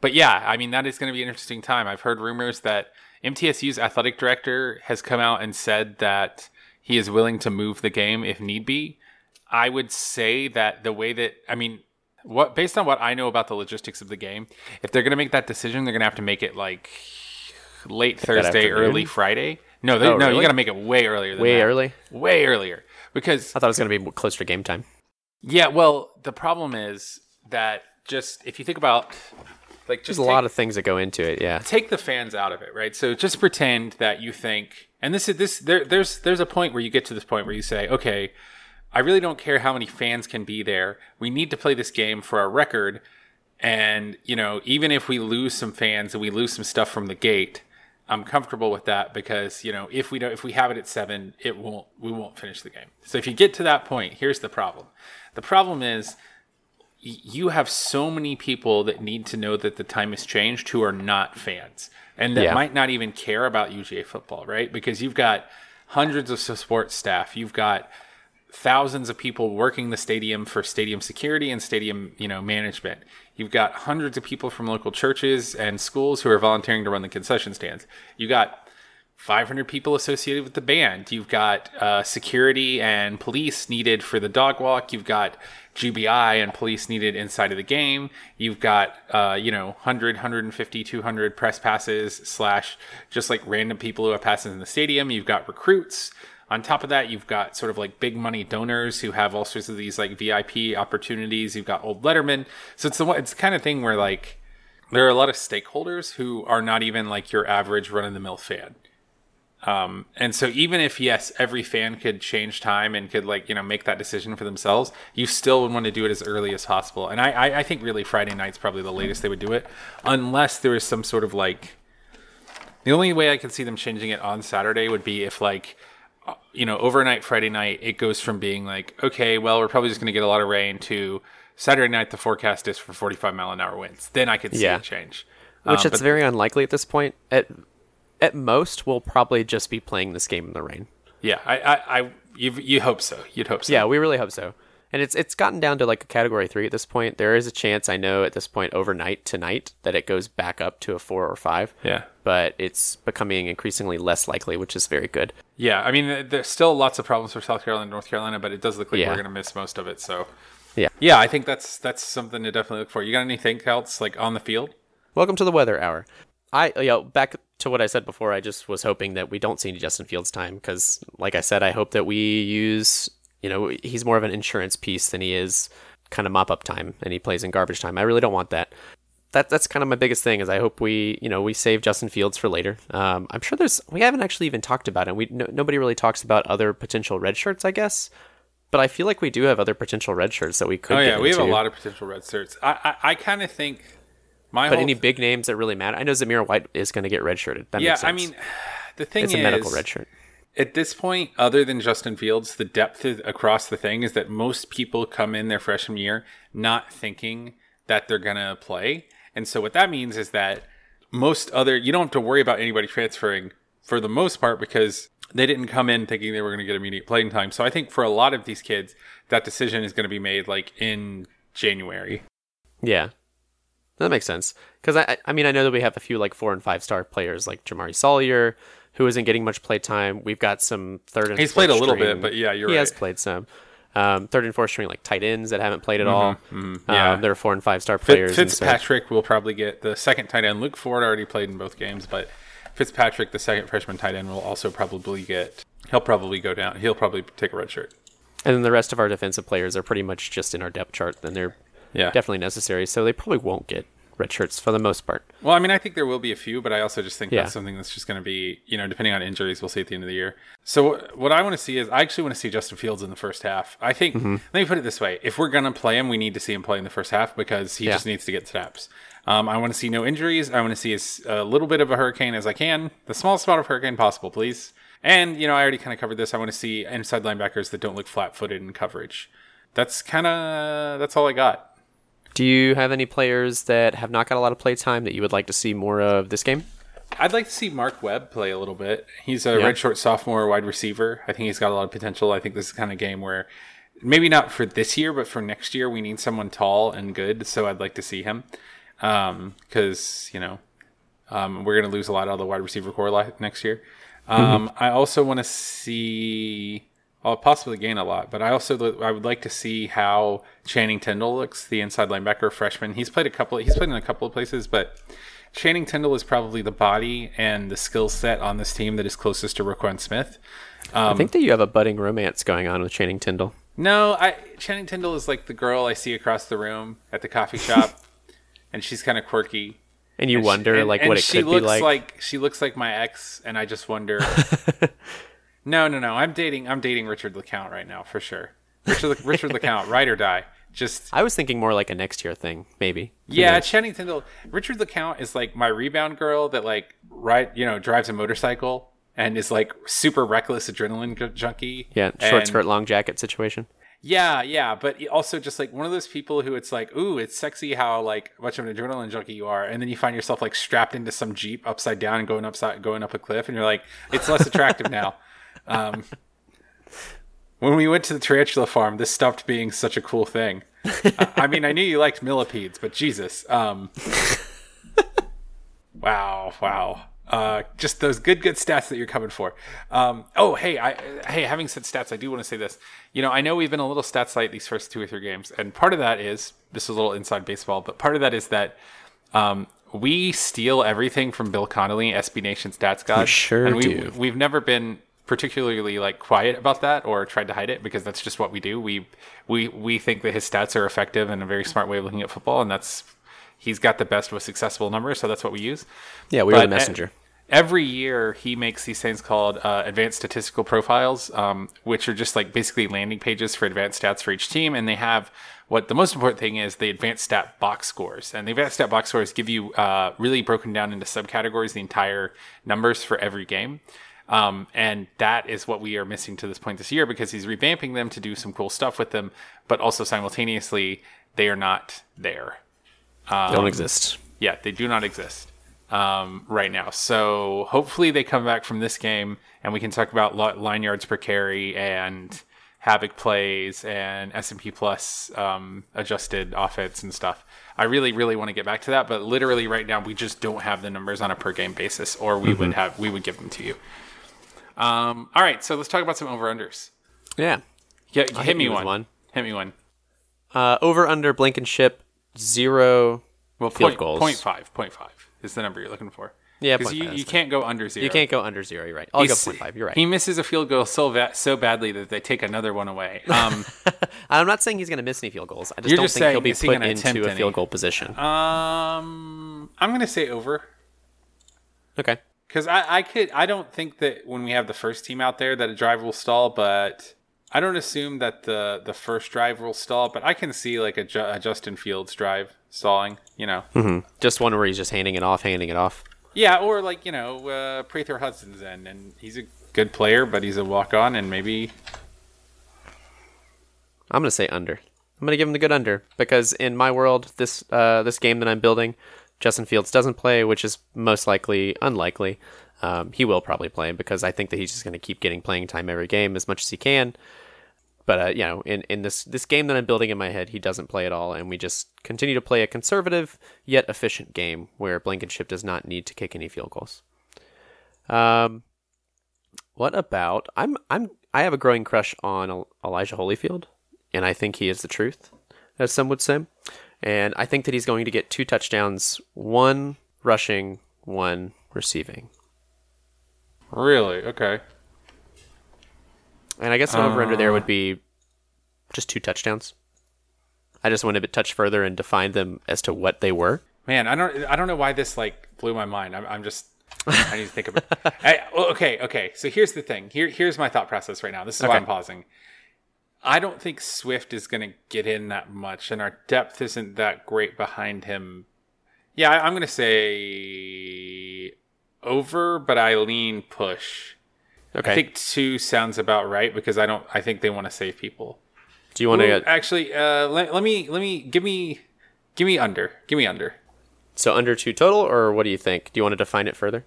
But yeah, I mean, that is going to be an interesting time. I've heard rumors that MTSU's athletic director has come out and said that he is willing to move the game if need be. I would say that the way that, I mean, what based on what I know about the logistics of the game, if they're going to make that decision, they're going to have to make it like late Thursday, early Friday. No, they,
Oh,
no, you
really?
got to make it way earlier than
Way
that.
early?
way earlier because
I thought it was gonna be closer to game time.
yeah, well, the problem is that just if you think about like just
There's a
take-
lot of things that go into it. Yeah.
take the fans out of it, right? So just pretend that you think, and this is this there, there's there's a point where you get to this point where you say, okay, I really don't care how many fans can be there. We need to play this game for our record, and you know, even if we lose some fans and we lose some stuff from the gate, I'm comfortable with that because you know, if we don't, if we have it at seven, it won't we won't finish the game. So if you get to that point, here's the problem. The problem is you have so many people that need to know that the time has changed who are not fans and that
Yeah.
might not even care about UGA football, right? Because you've got hundreds of support staff, you've got thousands of people working the stadium for stadium security and stadium, you know, management. You've got hundreds of people from local churches and schools who are volunteering to run the concession stands. You got 500 people associated with the band. You've got uh, security and police needed for the dog walk. You've got GBI and police needed inside of the game. You've got, uh, you know, 100, 150, 200 press passes slash just like random people who have passes in the stadium. You've got recruits. On top of that, you've got sort of like big money donors who have all sorts of these like VIP opportunities. You've got old Letterman. So it's the it's the kind of thing where like there are a lot of stakeholders who are not even like your average run of the mill fan. Um, and so even if yes, every fan could change time and could like you know make that decision for themselves, you still would want to do it as early as possible. And I, I, I think really Friday night's probably the latest they would do it, unless there is some sort of like. The only way I could see them changing it on Saturday would be if like uh, you know, overnight Friday night, it goes from being like, okay, well, we're probably just going to get a lot of rain to Saturday night, the forecast is for 45 mile an hour winds. Then I could see
Yeah.
it change.
Which
Um,
it's very unlikely at this point. At at most, we'll probably just be playing this game in the rain.
yeah, I, I, I you, you hope so. You'd hope so.
Yeah, we really hope so. And it's it's gotten down to like a category three at this point. There is a chance I know at this point overnight tonight that it goes back up to a four or five.
Yeah.
But it's becoming increasingly less likely, which is very good.
Yeah. I mean, there's still lots of problems for South Carolina and North Carolina, but it does look like
Yeah.
we're going to miss most of it. So,
Yeah.
yeah, I think that's that's something to definitely look for. You got anything else like on the field?
Welcome to the weather hour. I you know back to what I said before. I just was hoping that we don't see any Justin Fields time because, like I said, I hope that we use you know he's more of an insurance piece than he is kind of mop up time, and he plays in garbage time. I really don't want that. that that's kind of my biggest thing is I hope we you know we save Justin Fields for later. Um, I'm sure there's we haven't actually even talked about it. We no, nobody really talks about other potential red shirts, I guess. But I feel like we do have other potential red shirts that we could.
Oh yeah, we have a lot of potential red shirts. I I, I kind of think my
But any big names that really matter? I know Zamir White is going to get redshirted. That
yeah,
makes sense.
I mean, the thing
it's
is,
a medical red shirt.
at this point, other than Justin Fields, the depth is- across the thing is that most people come in their freshman year not thinking that they're gonna play, and so what that means is that most other you don't have to worry about anybody transferring for the most part because they didn't come in thinking they were going to get immediate playing time. So I think for a lot of these kids, that decision is going to be made like in January.
Yeah, that makes sense. Because I, I- mean, I know that we have a few like four and five star players like Jamaree Salyer, who isn't getting much play time. We've got some third and
He's played a little
string-
bit, but yeah, you're
he
right.
has played some. Um, third and fourth string like tight ends that haven't played at all.
yeah.
um, they're four and five star players. and so-
Fitzpatrick will probably get the second tight end. Luke Ford already played in both games, but Fitzpatrick, the second freshman tight end, will also probably get. He'll probably go down. He'll probably take a red shirt.
and then the rest of our defensive players are pretty much just in our depth chart, and they're
Yeah.
definitely necessary. So they probably won't get red shirts for the most part.
Well, I mean, I think there will be a few, but I also just think
Yeah.
that's something that's just going to be, you know, depending on injuries, we'll see at the end of the year. So what I want to see is, I actually want to see Justin Fields in the first half. I think,
Mm-hmm.
let me put it this way: if we're going to play him, we need to see him play in the first half because he
Yeah.
just needs to get snaps. Um, I want to see no injuries. I want to see as a little bit of a hurricane as I can, the smallest amount of hurricane possible, please. And you know, I already kind of covered this. I want to see inside linebackers that don't look flat-footed in coverage. That's kind of that's all I got.
Do you have any players that have not got a lot of play time that you would like to see more of this game?
I'd like to see Mark Webb play a little bit. He's a
Yeah.
red short sophomore wide receiver. I think he's got a lot of potential. I think this is the kind of game where maybe not for this year, but for next year, we need someone tall and good. So I'd like to see him because you know um, we're going to lose a lot of the wide receiver core next year. Um, I also want to see. I'll possibly gain a lot, but I also I would like to see how Channing Tindall looks, the inside linebacker freshman. He's played a couple. He's played in a couple of places, but Channing Tindall is probably the body and the skill set on this team that is closest to Roquan Smith.
I think that you have a budding romance going on with Channing Tindall.
No, I Channing Tindall is like the girl I see across the room at the coffee shop, and she's kind of quirky.
And you
And she-
wonder
and-
like
and
what it
she
could
looks
be like.
She looks like my ex, and I just wonder. no, no, no. I'm dating. I'm dating Richard LeCounte right now for sure. Richard, Richard LeCounte, ride or die. Just
I was thinking more like a next year thing, maybe.
Yeah. Channing Tindall. Richard LeCounte is like my rebound girl that like ride, you know, drives a motorcycle and is like super reckless adrenaline ju- junkie.
yeah, short
And-
skirt, long jacket situation.
Yeah, yeah, but also just like one of those people who it's like, ooh, it's sexy how like much of an adrenaline junkie you are, and then you find yourself like strapped into some jeep upside down and going upside, going up a cliff, and you're like, it's less attractive now. Um, when we went to the tarantula farm, this stopped being such a cool thing. I, I mean, I knew you liked millipedes, but Jesus, um, wow, wow. Uh, just those good, good stats that you're coming for. Um, oh, hey, I, hey, having said stats, I do want to say this. You know, I know we've been a little stats light these first two or three games, and part of that is this is a little inside baseball, but part of that is that um, we steal everything from Bill Connelly, SB Nation Stats guy.
We sure
and we,
do.
We've never been particularly like quiet about that or tried to hide it because that's just what we do. We we we think that his stats are effective and a very smart way of looking at football, and that's he's got the best, most successful numbers, so that's what we use.
Yeah, we were the messenger.
Every year, he makes these things called uh, advanced statistical profiles, um, which are just like basically landing pages for advanced stats for each team. And they have what the most important thing is the advanced stat box scores. And the advanced stat box scores give you uh, really broken down into subcategories the entire numbers for every game. Um, and that is what we are missing to this point this year because he's revamping them to do some cool stuff with them, but also simultaneously, they are not there
They don't exist.
yeah, they do not exist um, right now. So hopefully they come back from this game and we can talk about line yards per carry and havoc plays and S&P plus um, adjusted offense and stuff. I really, really want to get back to that, but literally right now we just don't have the numbers on a per game basis, or we would have we would give them to you. Um, all right, so let's talk about some over unders.
Yeah.
Yeah,
I'll
hit me one.
one.
Hit me one.
Uh, over under Blankenship zero
Well,
field
point,
goals.
point five, point five is the number you're looking for.
Yeah,
because you, you can't go under zero.
You can't go under zero. You're right. I'll
He's-
go 0.5. You're right.
He misses a field goal so va- so badly that they take another one away. Um,
I'm not saying he's going to miss any field goals. I just
You're
don't
just
think he'll be
he
put into a
any?
field goal position.
um, I'm gonna say over.
okay.
Because I, I could I don't think that when we have the first team out there that a drive will stall, but I don't assume that the the first drive will stall. But I can see like a, Ju- a Justin Fields drive stalling. You know,
hmm Just one where he's just handing it off, handing it off.
yeah, or like you know, uh, Prather Hudson's in, and he's a good player, but he's a walk on, and maybe
I'm going to say under. I'm going to give him the good under because in my world, this uh, this game that I'm building, Justin Fields doesn't play, which is most likely unlikely. Um, he will probably play because I think that he's just going to keep getting playing time every game as much as he can. But uh, you know, in, in this this game that I'm building in my head, he doesn't play at all, and we just continue to play a conservative yet efficient game where Blankenship does not need to kick any field goals. Um, what about I'm I'm I have a growing crush on Elijah Holyfield, and I think he is the truth, as some would say. And I think that he's going to get two touchdowns, one rushing, one receiving.
really okay.
And I guess an over under there would uh. be just two touchdowns. I just went a bit touch further and defined them as to what they were.
Man, I don't I don't know why this like blew my mind. I'm, I'm just I need to think about. I, okay, okay. So here's the thing. Here here's my thought process right now. This is why I'm pausing. I don't think Swift is going to get in that much, and our depth isn't that great behind him. Yeah, I, I'm going to say over, but I lean push.
Okay.
I think two sounds about right because I don't. I think they want to save people.
Do you want to get
actually? Uh, let, let me let me give me give me under. Give me under.
so under two total, or what do you think? Do you want to define it further?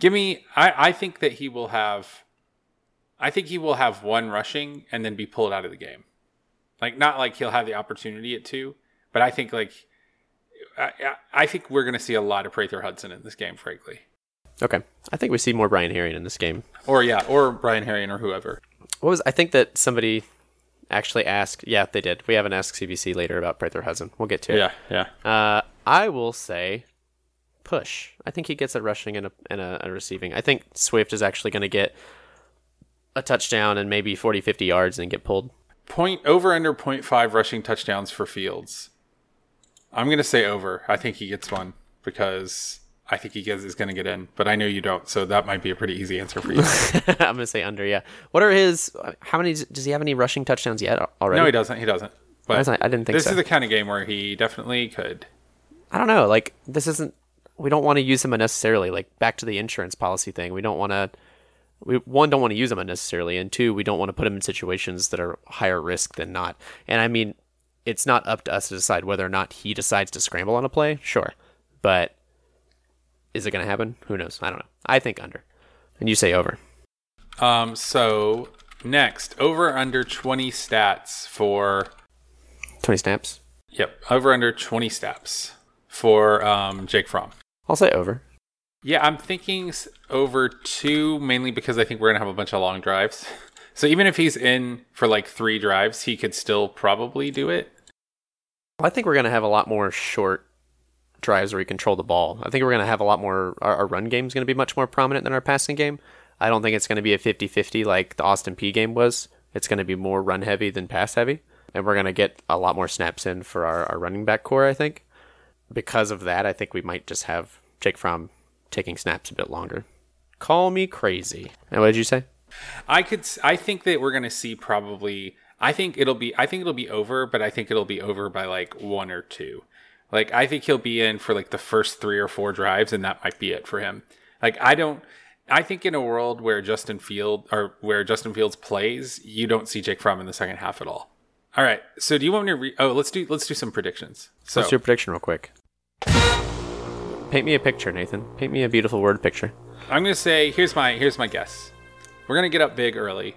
Give me. I I think that he will have. I think he will have one rushing and then be pulled out of the game. Like not like he'll have the opportunity at two, but I think like. I, I- I think we're going to see a lot of Prather Hudson in this game, frankly.
Okay. I think we see more Brian Herrien in this game.
Or yeah, or Brian Herrien or whoever.
What was I think that somebody actually asked? Yeah, they did. We have an Ask CBC later about Prather Hudson. We'll get to it.
Yeah, yeah.
Uh, I will say push. I think he gets a rushing and a, and a, a receiving. I think Swift is actually going to get a touchdown and maybe 40, 50 yards and get pulled.
Point over under 0.5 rushing touchdowns for Fields. I'm going to say over. I think he gets one because I think he gets is going to get in, but I know you don't, so that might be a pretty easy answer for you.
I'm going to say under, yeah. What are his, how many, does he have any rushing touchdowns yet already?
no, he doesn't. He doesn't. But
That's not- I didn't think
this
so.
is the kind of game where he definitely could.
I don't know. Like, this isn't, we don't want to use him unnecessarily. Like, back to the insurance policy thing. We don't want to, we, one, don't want to use them unnecessarily. And two, we don't want to put him in situations that are higher risk than not. And I mean, it's not up to us to decide whether or not he decides to scramble on a play. Sure. But is it going to happen? Who knows? I don't know. I think under. And you say over.
Um, so next, over under 20 stats for
20 snaps.
yep, over under 20 snaps for um, Jake Fromm.
I'll say over.
Yeah, I'm thinking over two, mainly because I think we're gonna have a bunch of long drives. So even if he's in for like three drives, he could still probably do it.
I think we're going to have a lot more short drives where we control the ball. I think we're going to have a lot more. Our, our run game is going to be much more prominent than our passing game. I don't think it's going to be a 50 50 like the Austin Peay game was. It's going to be more run heavy than pass heavy. And we're going to get a lot more snaps in for our, our running back core, I think. Because of that, I think we might just have Jake Fromm taking snaps a bit longer. Call me crazy. And what did you say?
I could. I think that we're gonna see probably. I think it'll be. I think it'll be over, but I think it'll be over by like one or two. Like I think he'll be in for like the first three or four drives, and that might be it for him. Like I don't. I think in a world where Justin Field or where Justin Fields plays, you don't see Jake Fromm in the second half at all. All right. So do you want me to? Re- oh, let's do let's do some predictions. So
Let's do a prediction real quick. Paint me a picture, Nathan. Paint me a beautiful word picture.
I'm gonna say here's my here's my guess. We're gonna get up big early.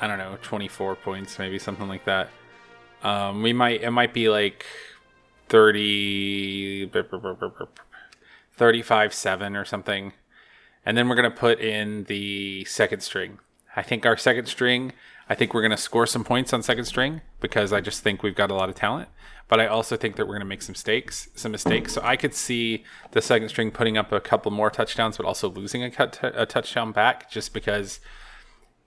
I don't know, 24 points, maybe something like that. Um, we might it might be like 30 35 7 or something. And then we're gonna put in the second string. I think our second string, I think we're gonna score some points on second string because I just think we've got a lot of talent. But I also think that we're going to make some mistakes, some mistakes. So I could see the second string putting up a couple more touchdowns, but also losing a, cut a touchdown back just because,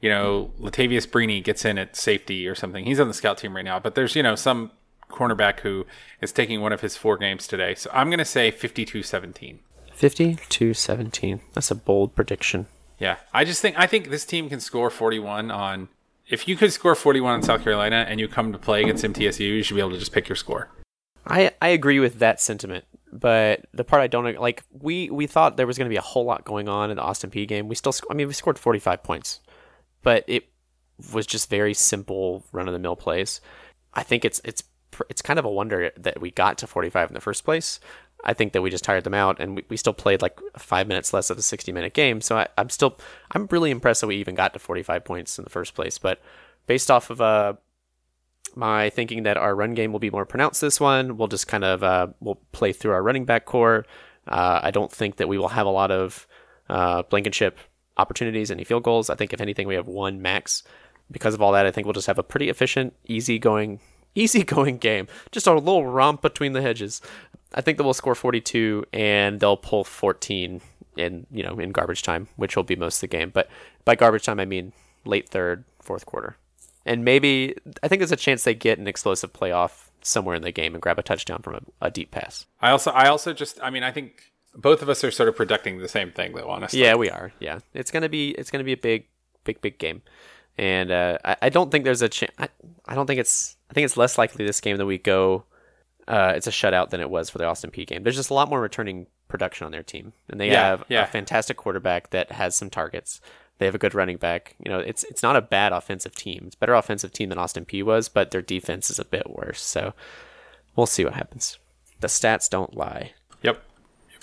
you know, Latavious Brini gets in at safety or something. He's on the scout team right now, but there's, you know, some cornerback who is taking one of his four games today. So I'm going to say 52 17.
50 to 17. That's a bold prediction.
Yeah. I just think, I think this team can score 41 on if you could score 41 in South Carolina and you come to play against MTSU, you should be able to just pick your score.
I, I agree with that sentiment, but the part I don't like, we, we thought there was going to be a whole lot going on in the Austin Peay game. We still, I mean, we scored 45 points, but it was just very simple run of the mill plays. I think it's it's it's kind of a wonder that we got to 45 in the first place. I think that we just tired them out, and we, we still played like five minutes less of a 60 minute game. So I, am still I'm really impressed that we even got to 45 points in the first place. But based off of uh, my thinking that our run game will be more pronounced this one, we'll just kind of uh, we'll play through our running back core. Uh, I don't think that we will have a lot of uh, Blankenship opportunities, any field goals. I think if anything, we have one max. Because of all that, I think we'll just have a pretty efficient, easy going easy going game. Just a little romp between the hedges. I think that we'll score 42 and they'll pull 14 in you know in garbage time, which will be most of the game. But by garbage time, I mean late third, fourth quarter, and maybe I think there's a chance they get an explosive playoff somewhere in the game and grab a touchdown from a, a deep pass.
I also I also just I mean I think both of us are sort of predicting the same thing though honestly.
Yeah, we are. Yeah, it's gonna be it's gonna be a big big big game, and uh, I, I don't think there's a chance. I, I don't think it's I think it's less likely this game that we go uh, it's a shutout than it was for the Austin Peay game. There's just a lot more returning production on their team, and they yeah, have yeah. a fantastic quarterback that has some targets. They have a good running back. You know, it's it's not a bad offensive team. It's a better offensive team than Austin Peay was, but their defense is a bit worse. So we'll see what happens. The stats don't lie.
Yep.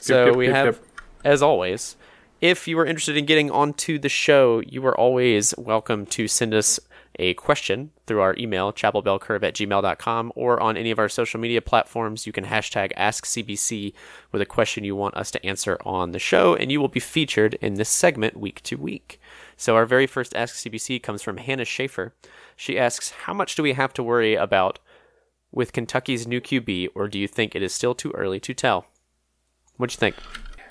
So yep, we yep, have, as always, if you are interested in getting onto the show, you are always welcome to send us a question through our email, chapelbellcurve at gmail.com, or on any of our social media platforms. You can hashtag AskCBC with a question you want us to answer on the show, and you will be featured in this segment week to week. So, our very first Ask CBC comes from Hannah Schaefer. She asks, How much do we have to worry about with Kentucky's new QB, or do you think it is still too early to tell? What'd you think?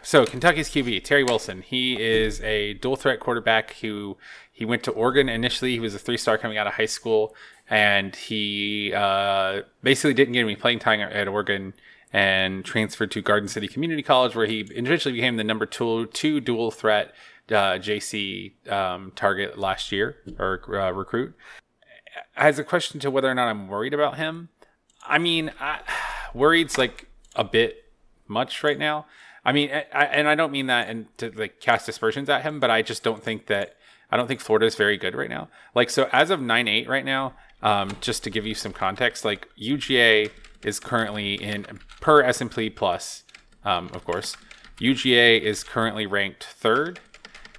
So Kentucky's QB Terry Wilson, he is a dual threat quarterback who he went to Oregon initially. He was a three star coming out of high school, and he uh, basically didn't get any playing time at Oregon and transferred to Garden City Community College, where he eventually became the number two, two dual threat uh, JC um, target last year or uh, recruit. As a question to whether or not I'm worried about him, I mean, I, worried's like a bit much right now. I mean, I, and I don't mean that and to like cast aspersions at him, but I just don't think that I don't think Florida is very good right now. Like so, as of nine eight right now, um, just to give you some context, like UGA is currently in per S and P plus, um, of course. UGA is currently ranked third.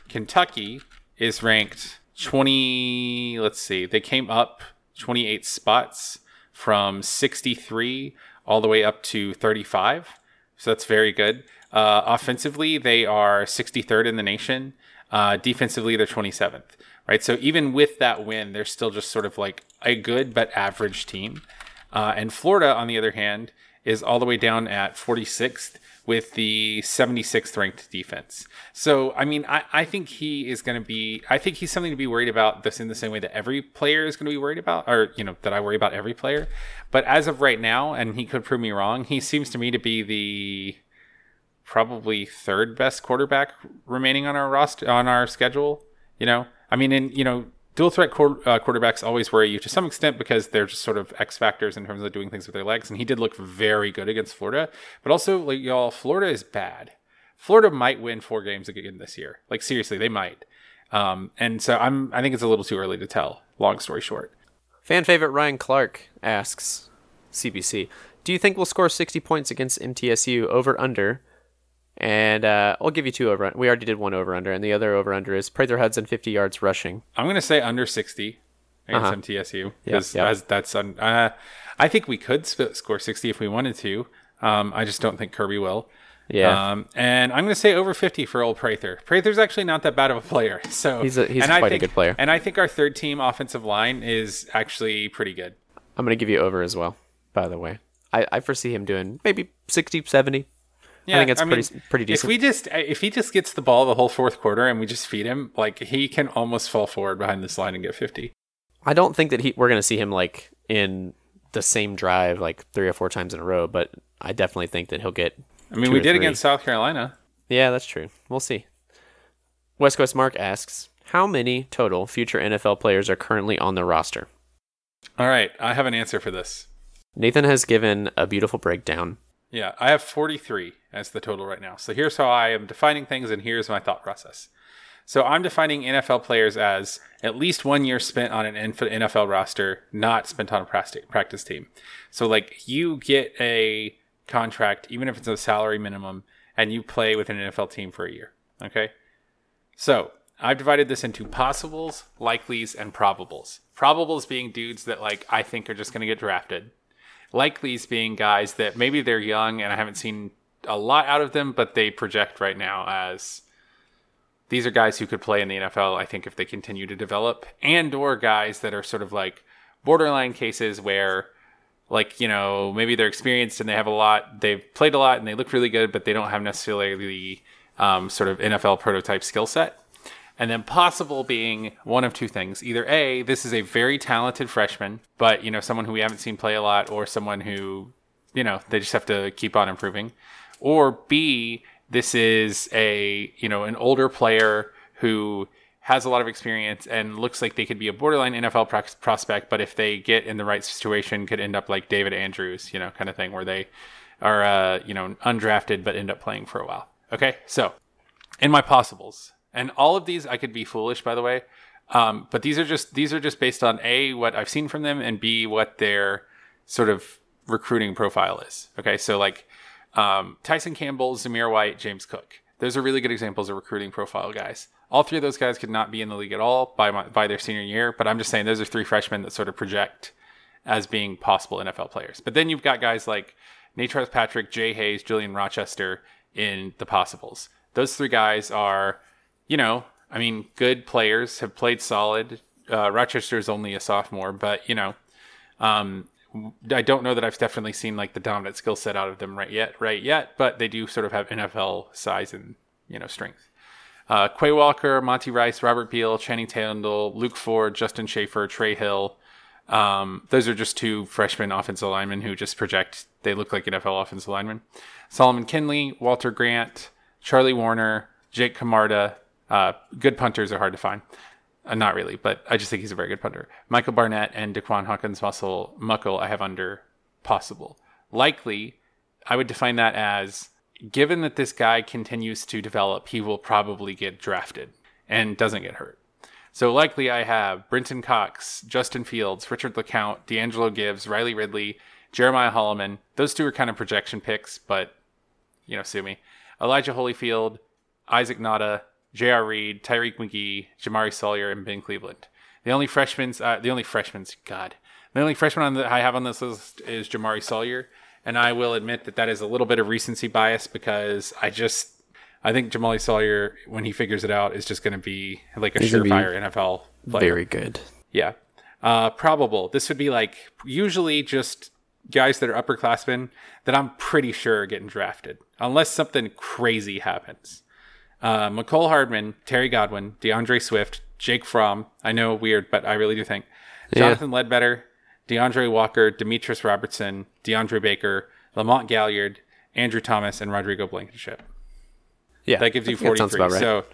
Kentucky is ranked twenty. Let's see, they came up twenty eight spots from sixty three all the way up to thirty five. So that's very good. Uh, offensively, they are 63rd in the nation. Uh, defensively, they're 27th. Right. So even with that win, they're still just sort of like a good but average team. Uh, and Florida, on the other hand, is all the way down at 46th with the 76th ranked defense. So, I mean, I, I think he is going to be, I think he's something to be worried about this in the same way that every player is going to be worried about, or, you know, that I worry about every player. But as of right now, and he could prove me wrong, he seems to me to be the probably third best quarterback remaining on our roster on our schedule. You know, I mean, in you know, dual threat uh, quarterbacks always worry you to some extent because they're just sort of X factors in terms of doing things with their legs. And he did look very good against Florida, but also like y'all, Florida is bad. Florida might win four games again this year. Like seriously, they might. Um, and so I'm I think it's a little too early to tell. Long story short.
Fan favorite Ryan Clark asks CBC, do you think we'll score 60 points against MTSU over under and uh, I'll give you two over. We already did one over under, and the other over under is Prather Hudson 50 yards rushing.
I'm going to say under 60 against uh-huh. MTSU because yep, yep. that's un- uh, I think we could score 60 if we wanted to. Um, I just don't think Kirby will.
Yeah.
Um, and I'm going to say over 50 for old Prather. Prather's actually not that bad of a player. So
he's a, he's quite
think,
a good player.
And I think our third team offensive line is actually pretty good.
I'm going to give you over as well, by the way. I, I foresee him doing maybe 60, 70.
Yeah,
I think it's
I mean,
pretty pretty
If we just if he just gets the ball the whole fourth quarter and we just feed him, like he can almost fall forward behind this line and get fifty.
I don't think that he we're gonna see him like in the same drive like three or four times in a row, but I definitely think that he'll get.
I mean, we did
three.
against South Carolina.
Yeah, that's true. We'll see. West Coast Mark asks, how many total future NFL players are currently on the roster?
All right, I have an answer for this.
Nathan has given a beautiful breakdown.
Yeah, I have 43 as the total right now. So here's how I am defining things, and here's my thought process. So I'm defining NFL players as at least one year spent on an NFL roster, not spent on a practice team. So like you get a contract, even if it's a salary minimum, and you play with an NFL team for a year. Okay. So I've divided this into possibles, likelies, and probables. Probables being dudes that like I think are just going to get drafted. Likelies being guys that maybe they're young and I haven't seen a lot out of them, but they project right now as these are guys who could play in the NFL. I think if they continue to develop, and or guys that are sort of like borderline cases where like you know maybe they're experienced and they have a lot they've played a lot and they look really good but they don't have necessarily the um, sort of nfl prototype skill set and then possible being one of two things either a this is a very talented freshman but you know someone who we haven't seen play a lot or someone who you know they just have to keep on improving or b this is a you know an older player who has a lot of experience and looks like they could be a borderline NFL pro- prospect, but if they get in the right situation, could end up like David Andrews, you know, kind of thing, where they are, uh, you know, undrafted but end up playing for a while. Okay, so in my possibles, and all of these I could be foolish, by the way, um, but these are just these are just based on a what I've seen from them and b what their sort of recruiting profile is. Okay, so like um, Tyson Campbell, Zamir White, James Cook. Those are really good examples of recruiting profile guys. All three of those guys could not be in the league at all by my, by their senior year, but I'm just saying those are three freshmen that sort of project as being possible NFL players. But then you've got guys like Natrez Patrick, Jay Hayes, Julian Rochester in the possibles. Those three guys are, you know, I mean, good players, have played solid. Uh, Rochester is only a sophomore, but you know, um, I don't know that I've definitely seen like the dominant skill set out of them right yet, right yet, but they do sort of have NFL size and you know strength. Uh, Quay Walker, Monty Rice, Robert Beal, Channing Tindall, Luke Ford, Justin Shaffer, Trey Hill. Um, those are just two freshman offensive linemen who just project they look like NFL offensive linemen. Solomon Kindley, Walter Grant, Charlie Woerner, Jake Camarda. Uh, good punters are hard to find. Uh, not really, but I just think he's a very good punter. Michael Barnett and Daquan Hawkins Muscle Muckle I have under possible. Likely, I would define that as given that this guy continues to develop, he will probably get drafted and doesn't get hurt. So likely I have Brenton Cox, Justin Fields, Richard LeCounte, D'Angelo Gibbs, Riley Ridley, Jeremiah Holloman. Those two are kind of projection picks, but you know, sue me. Elijah Holyfield, Isaac Nauta, J.R. Reed, Tyrique McGhee, Jamaree Salyer, and Ben Cleveland. The only freshmen, uh, the only freshmen, God, the only freshman on the, I have on this list is Jamaree Salyer, and I will admit that that is a little bit of recency bias because I just I think Jamaree Salyer when he figures it out is just going to be like a
He's
surefire NFL player.
Very good.
Yeah. Uh, probable. This would be like usually just guys that are upperclassmen that I'm pretty sure are getting drafted, unless something crazy happens. Uh, Mecole Hardman, Terry Godwin, D'Andre Swift, Jake Fromm. I know weird, but I really do think Jonathan Ledbetter, D'Andre Walker, Demetrius Robertson, DeAndre Baker, Lamont Gaillard, Andrew Thomas, and Rodrigo Blankenship.
Yeah,
That gives you
think that sounds
43.
right.
So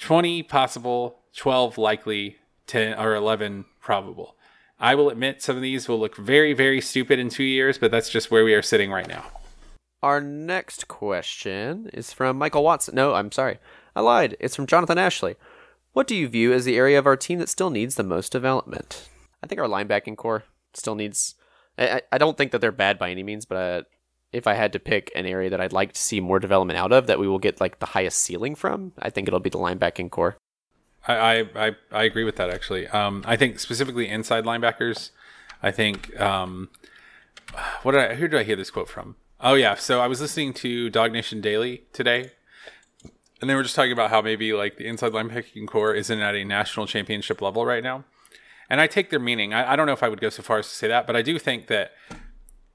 20 possible, 12 likely, 10 or 11 probable. I will admit some of these will look very, very stupid in two years, but that's just where we are sitting right now.
Our next question is from Michael Watson. No, I'm sorry. I lied. It's from Jonathan Ashley. What do you view as the area of our team that still needs the most development? I think our linebacking core still needs. I, I- I don't think that they're bad by any means, but uh, if I had to pick an area that I'd like to see more development out of, that we will get like the highest ceiling from, I think it'll be the linebacking core.
I, I, I, I agree with that actually. Um, I think specifically inside linebackers. I think um, what did I, who did I hear this quote from? Oh yeah, so I was listening to DawgNation Daily today, and they were just talking about how maybe like the inside linebacking core isn't at a national championship level right now. And I take their meaning. I, I don't know if I would go so far as to say that, but I do think that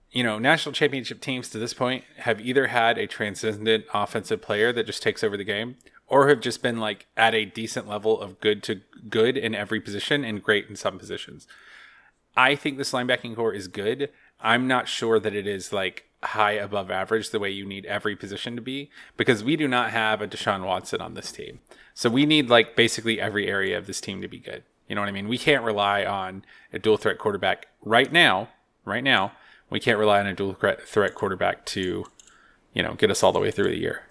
you know, national championship teams to this point have either had a transcendent offensive player that just takes over the game, or have just been like at a decent level of good to good in every position and great in some positions. I think this linebacking core is good. I'm not sure that it is like high above average the way you need every position to be because we do not have a Deshaun Watson on this team. So we need like basically every area of this team to be good. You know what I mean? We can't rely on a dual threat quarterback right now. Right now, we can't rely on a dual threat quarterback to, you know, get us all the way through the year.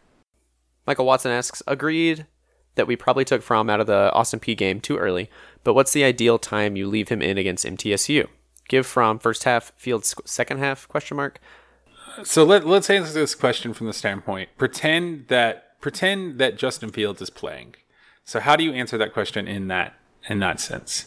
Michael Watson asks, agreed that we probably took Fromm out of the Austin Peay game too early, but what's the ideal time you leave him in against MTSU? Give Fromm first half, Fields second half? Question mark.
So let let's answer this question from the standpoint. Pretend that pretend that Justin Fields is playing. So how do you answer that question in that in that sense?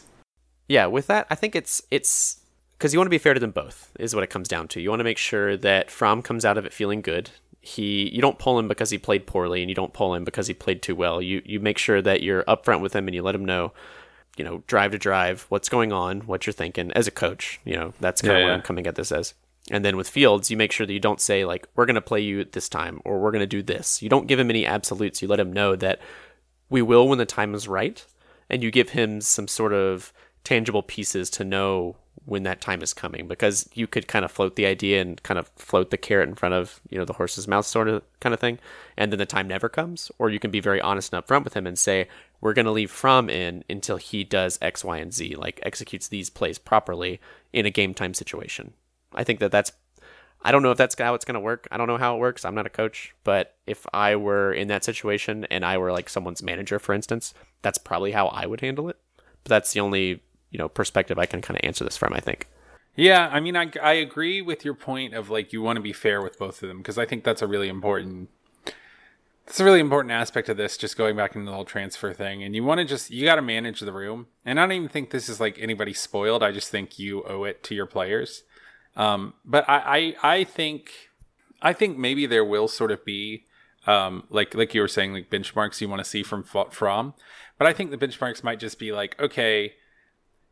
Yeah, with that, I think it's it's because you want to be fair to them both is what it comes down to. You want to make sure that Fromm comes out of it feeling good. He you don't pull him because he played poorly, and you don't pull him because he played too well. You you make sure that you're upfront with him and you let him know, you know, drive to drive, what's going on, what you're thinking as a coach. You know, that's kind yeah, of what yeah. I'm coming at this as. And then with Fields, you make sure that you don't say like we're going to play you at this time or we're going to do this. You don't give him any absolutes. You let him know that we will when the time is right, and you give him some sort of tangible pieces to know when that time is coming because you could kind of float the idea and kind of float the carrot in front of you know the horse's mouth sort of kind of thing and then the time never comes or you can be very honest and upfront with him and say we're going to leave Fromm in until he does x y and z like executes these plays properly in a game time situation i think that that's i don't know if that's how it's going to work i don't know how it works i'm not a coach but if i were in that situation and i were like someone's manager for instance that's probably how i would handle it but that's the only you know perspective I can kind of answer this from. I think.
Yeah, I mean, I I agree with your point of like you want to be fair with both of them because I think that's a really important. It's a really important aspect of this, just going back into the whole transfer thing. And you want to just, you got to manage the room. And I don't even think this is like anybody spoiled. I just think you owe it to your players. Um, but I, I, I think, I think maybe there will sort of be, um, like, like you were saying, like benchmarks you want to see from, Fromm, but I think the benchmarks might just be like, okay,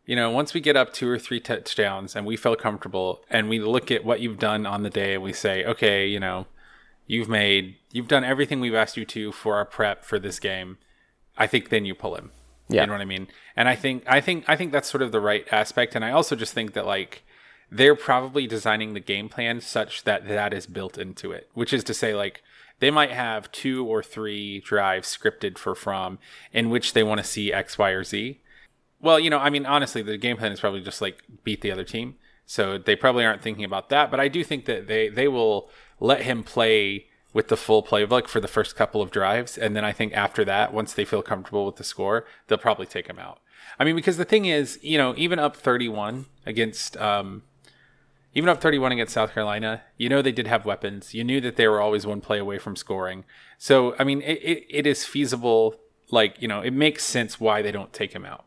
you know, once we get up two or three touchdowns and we feel comfortable and we look at what you've done on the day and we say, okay, you know, you've made, you've done everything we've asked you to for our prep for this game. I think then you pull him. Yeah. You know what I mean? And I think, I think, I think that's sort of the right aspect. And I also just think that like, they're probably designing the game plan such that that is built into it, which is to say, like, they might have two or three drives scripted for Fromm in which they want to see X, Y, or Z well, you know, I mean, honestly, the game plan is probably just like beat the other team. So they probably aren't thinking about that. But I do think that they, they will let him play with the full playbook for the first couple of drives. And then I think after that, once they feel comfortable with the score, they'll probably take him out. I mean, because the thing is, you know, even up 31 against, um, even up 31 against South Carolina, you know they did have weapons. You knew that they were always one play away from scoring. So, I mean, it, it, it is feasible. Like, you know, it makes sense why they don't take him out.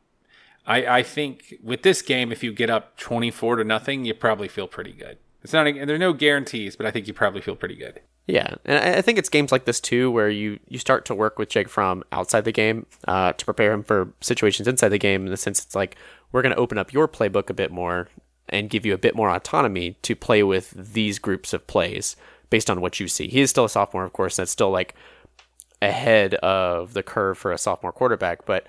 I, I think with this game, if you get up 24 to nothing, you probably feel pretty good. It's not, there are no guarantees, but I think you probably feel pretty good.
Yeah, and I think it's games like this too where you you start to work with Jake Fromm outside the game uh, to prepare him for situations inside the game. In the sense, it's like we're going to open up your playbook a bit more and give you a bit more autonomy to play with these groups of plays based on what you see. He is still a sophomore, of course. That's still like ahead of the curve for a sophomore quarterback, but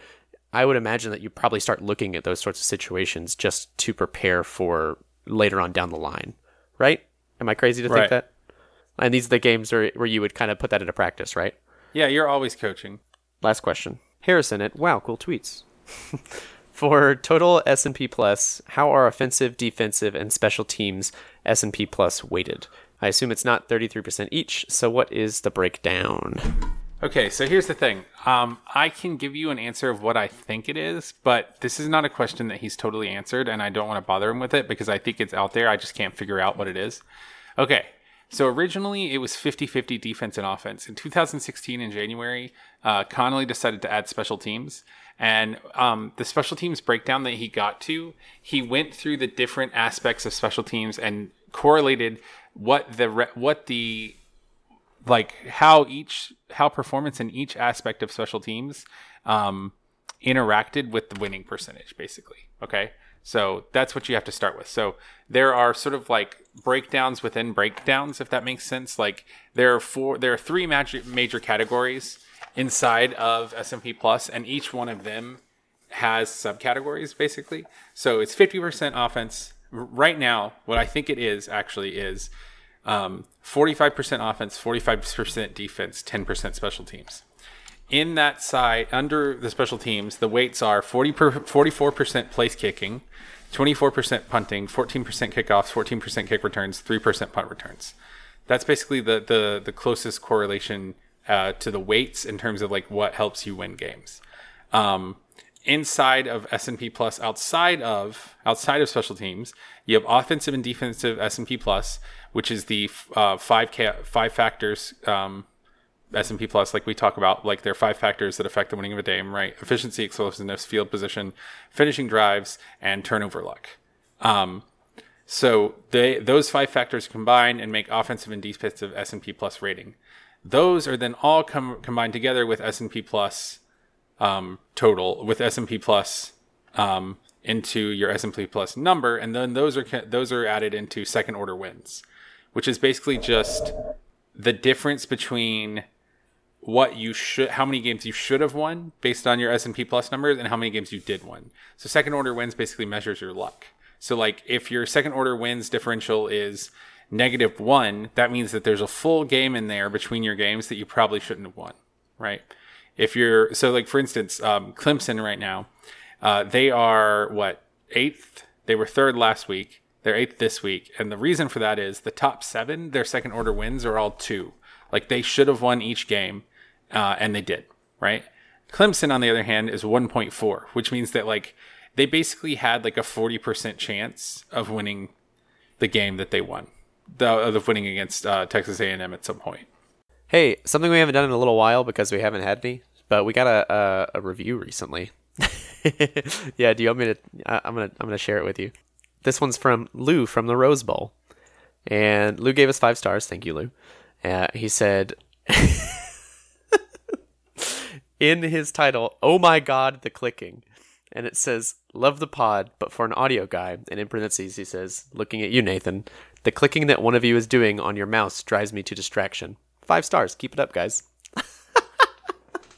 I would imagine that you probably start looking at those sorts of situations just to prepare for later on down the line, right? Am I crazy to right. think that? And these are the games where, where you would kind of put that into practice, right?
Yeah, you're always coaching.
Last question. Harrison at Wow, cool tweets. For total S&P plus, how are offensive, defensive, and special teams S&P plus weighted? I assume it's not 33% each, so what is the breakdown?
Okay, so here's the thing. Um, I can give you an answer of what I think it is, but this is not a question that he's totally answered, and I don't want to bother him with it because I think it's out there. I just can't figure out what it is. Okay, so originally it was 50 50 defense and offense. In 2016, in January, uh, Connelly decided to add special teams. And um, the special teams breakdown that he got to, he went through the different aspects of special teams and correlated what the re- what the like how each how performance in each aspect of special teams um, interacted with the winning percentage, basically. Okay, So that's what you have to start with. So there are sort of like breakdowns within breakdowns, if that makes sense. Like there are four, there are three major major categories inside of S&P Plus, and each one of them has subcategories basically. So it's 50% offense. Right now, what I think it is actually is um, 45% offense, 45% defense, 10% special teams. In that side, under the special teams, the weights are 40 per, 44% place kicking, 24% punting, 14% kickoffs, 14% kick returns, 3% punt returns. That's basically the, the, the closest correlation uh, to the weights in terms of like what helps you win games. Um, inside of S&P Plus, outside of outside of special teams, you have offensive and defensive S&P Plus, which is the uh, five ca- five factors um, S&P Plus, like we talk about, like there are five factors that affect the winning of a game, right? Efficiency, explosiveness, field position, finishing drives, and turnover luck. Um, so they those five factors combine and make offensive and defensive S&P Plus rating. Those are then all com- combined together with S&P Plus um, total with S&P Plus um, into your S&P Plus number, and then those are those are added into second order wins, which is basically just the difference between what you should how many games you should have won based on your S&P plus numbers and how many games you did win. So second order wins basically measures your luck. So like if your second order wins differential is negative 1, that means that there's a full game in there between your games that you probably shouldn't have won, right? If you're so like for instance, um, Clemson right now, uh, they are what eighth. They were third last week. They're eighth this week, and the reason for that is the top seven, their second order wins are all two. Like they should have won each game, uh, and they did. Right. Clemson, on the other hand, is 1.4, which means that like they basically had like a 40% chance of winning the game that they won, the of winning against uh, Texas A&M at some point.
Hey, something we haven't done in a little while because we haven't had any, but we got a a, a review recently. yeah, do you want me to? I, I'm gonna I'm gonna share it with you. This one's from Lou from the Rose Bowl, and Lou gave us five stars. Thank you, Lou. Uh, he said in his title, "Oh my God, the clicking," and it says "Love the pod," but for an audio guy, and in parentheses he says, "Looking at you, Nathan, the clicking that one of you is doing on your mouse drives me to distraction." Five stars. Keep it up, guys.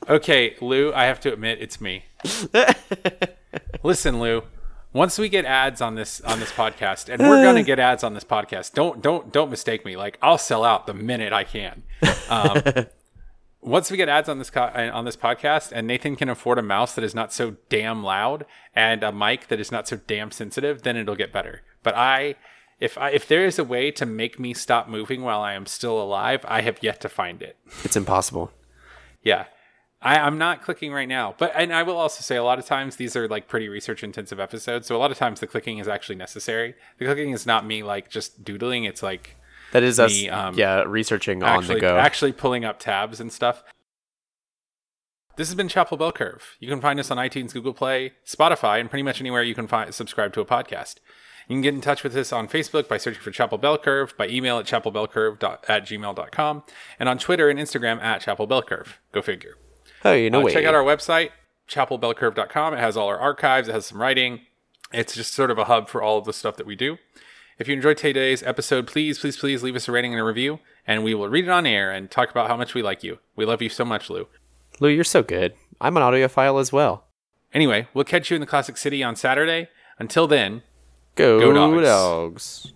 Okay, Lou, I have to admit it's me. Listen, Lou, once we get ads on this on this podcast, and we're gonna get ads on this podcast, don't don't don't mistake me. Like I'll sell out the minute I can. Um, once we get ads on this co- uh, on this podcast, and Nathan can afford a mouse that is not so damn loud and a mic that is not so damn sensitive, then it'll get better. But I. If, I, if there is a way to make me stop moving while I am still alive, I have yet to find it.
It's impossible.
Yeah. I, I'm not clicking right now, but and I will also say a lot of times these are like pretty research intensive episodes, so a lot of times the clicking is actually necessary. The clicking is not me like just doodling; it's like
That is us.
Me, um,
yeah, researching
actually
on the go.
actually pulling up tabs and stuff. This has been Chapel Bell Curve. You can find us on iTunes, Google Play, Spotify, and pretty much anywhere you can find subscribe to a podcast. You can get in touch with us on Facebook by searching for Chapel Bell Curve, by email at chapelbellcurve at gmail.com, and on Twitter and Instagram at Chapel Bell Curve. Go figure.
oh, you know,
Uh, check out our website, chapelbellcurve.com. It has all our archives, it has some writing. It's just sort of a hub for all of the stuff that we do. If you enjoyed today's episode, please, please, please leave us a rating and a review, and we will read it on air and talk about how much we like you. We love you so much, Lou.
Lou, you're so good. I'm an audiophile as well.
Anyway, we'll catch you in the Classic City on Saturday. Until then,
Go,
Go dogs.
dogs.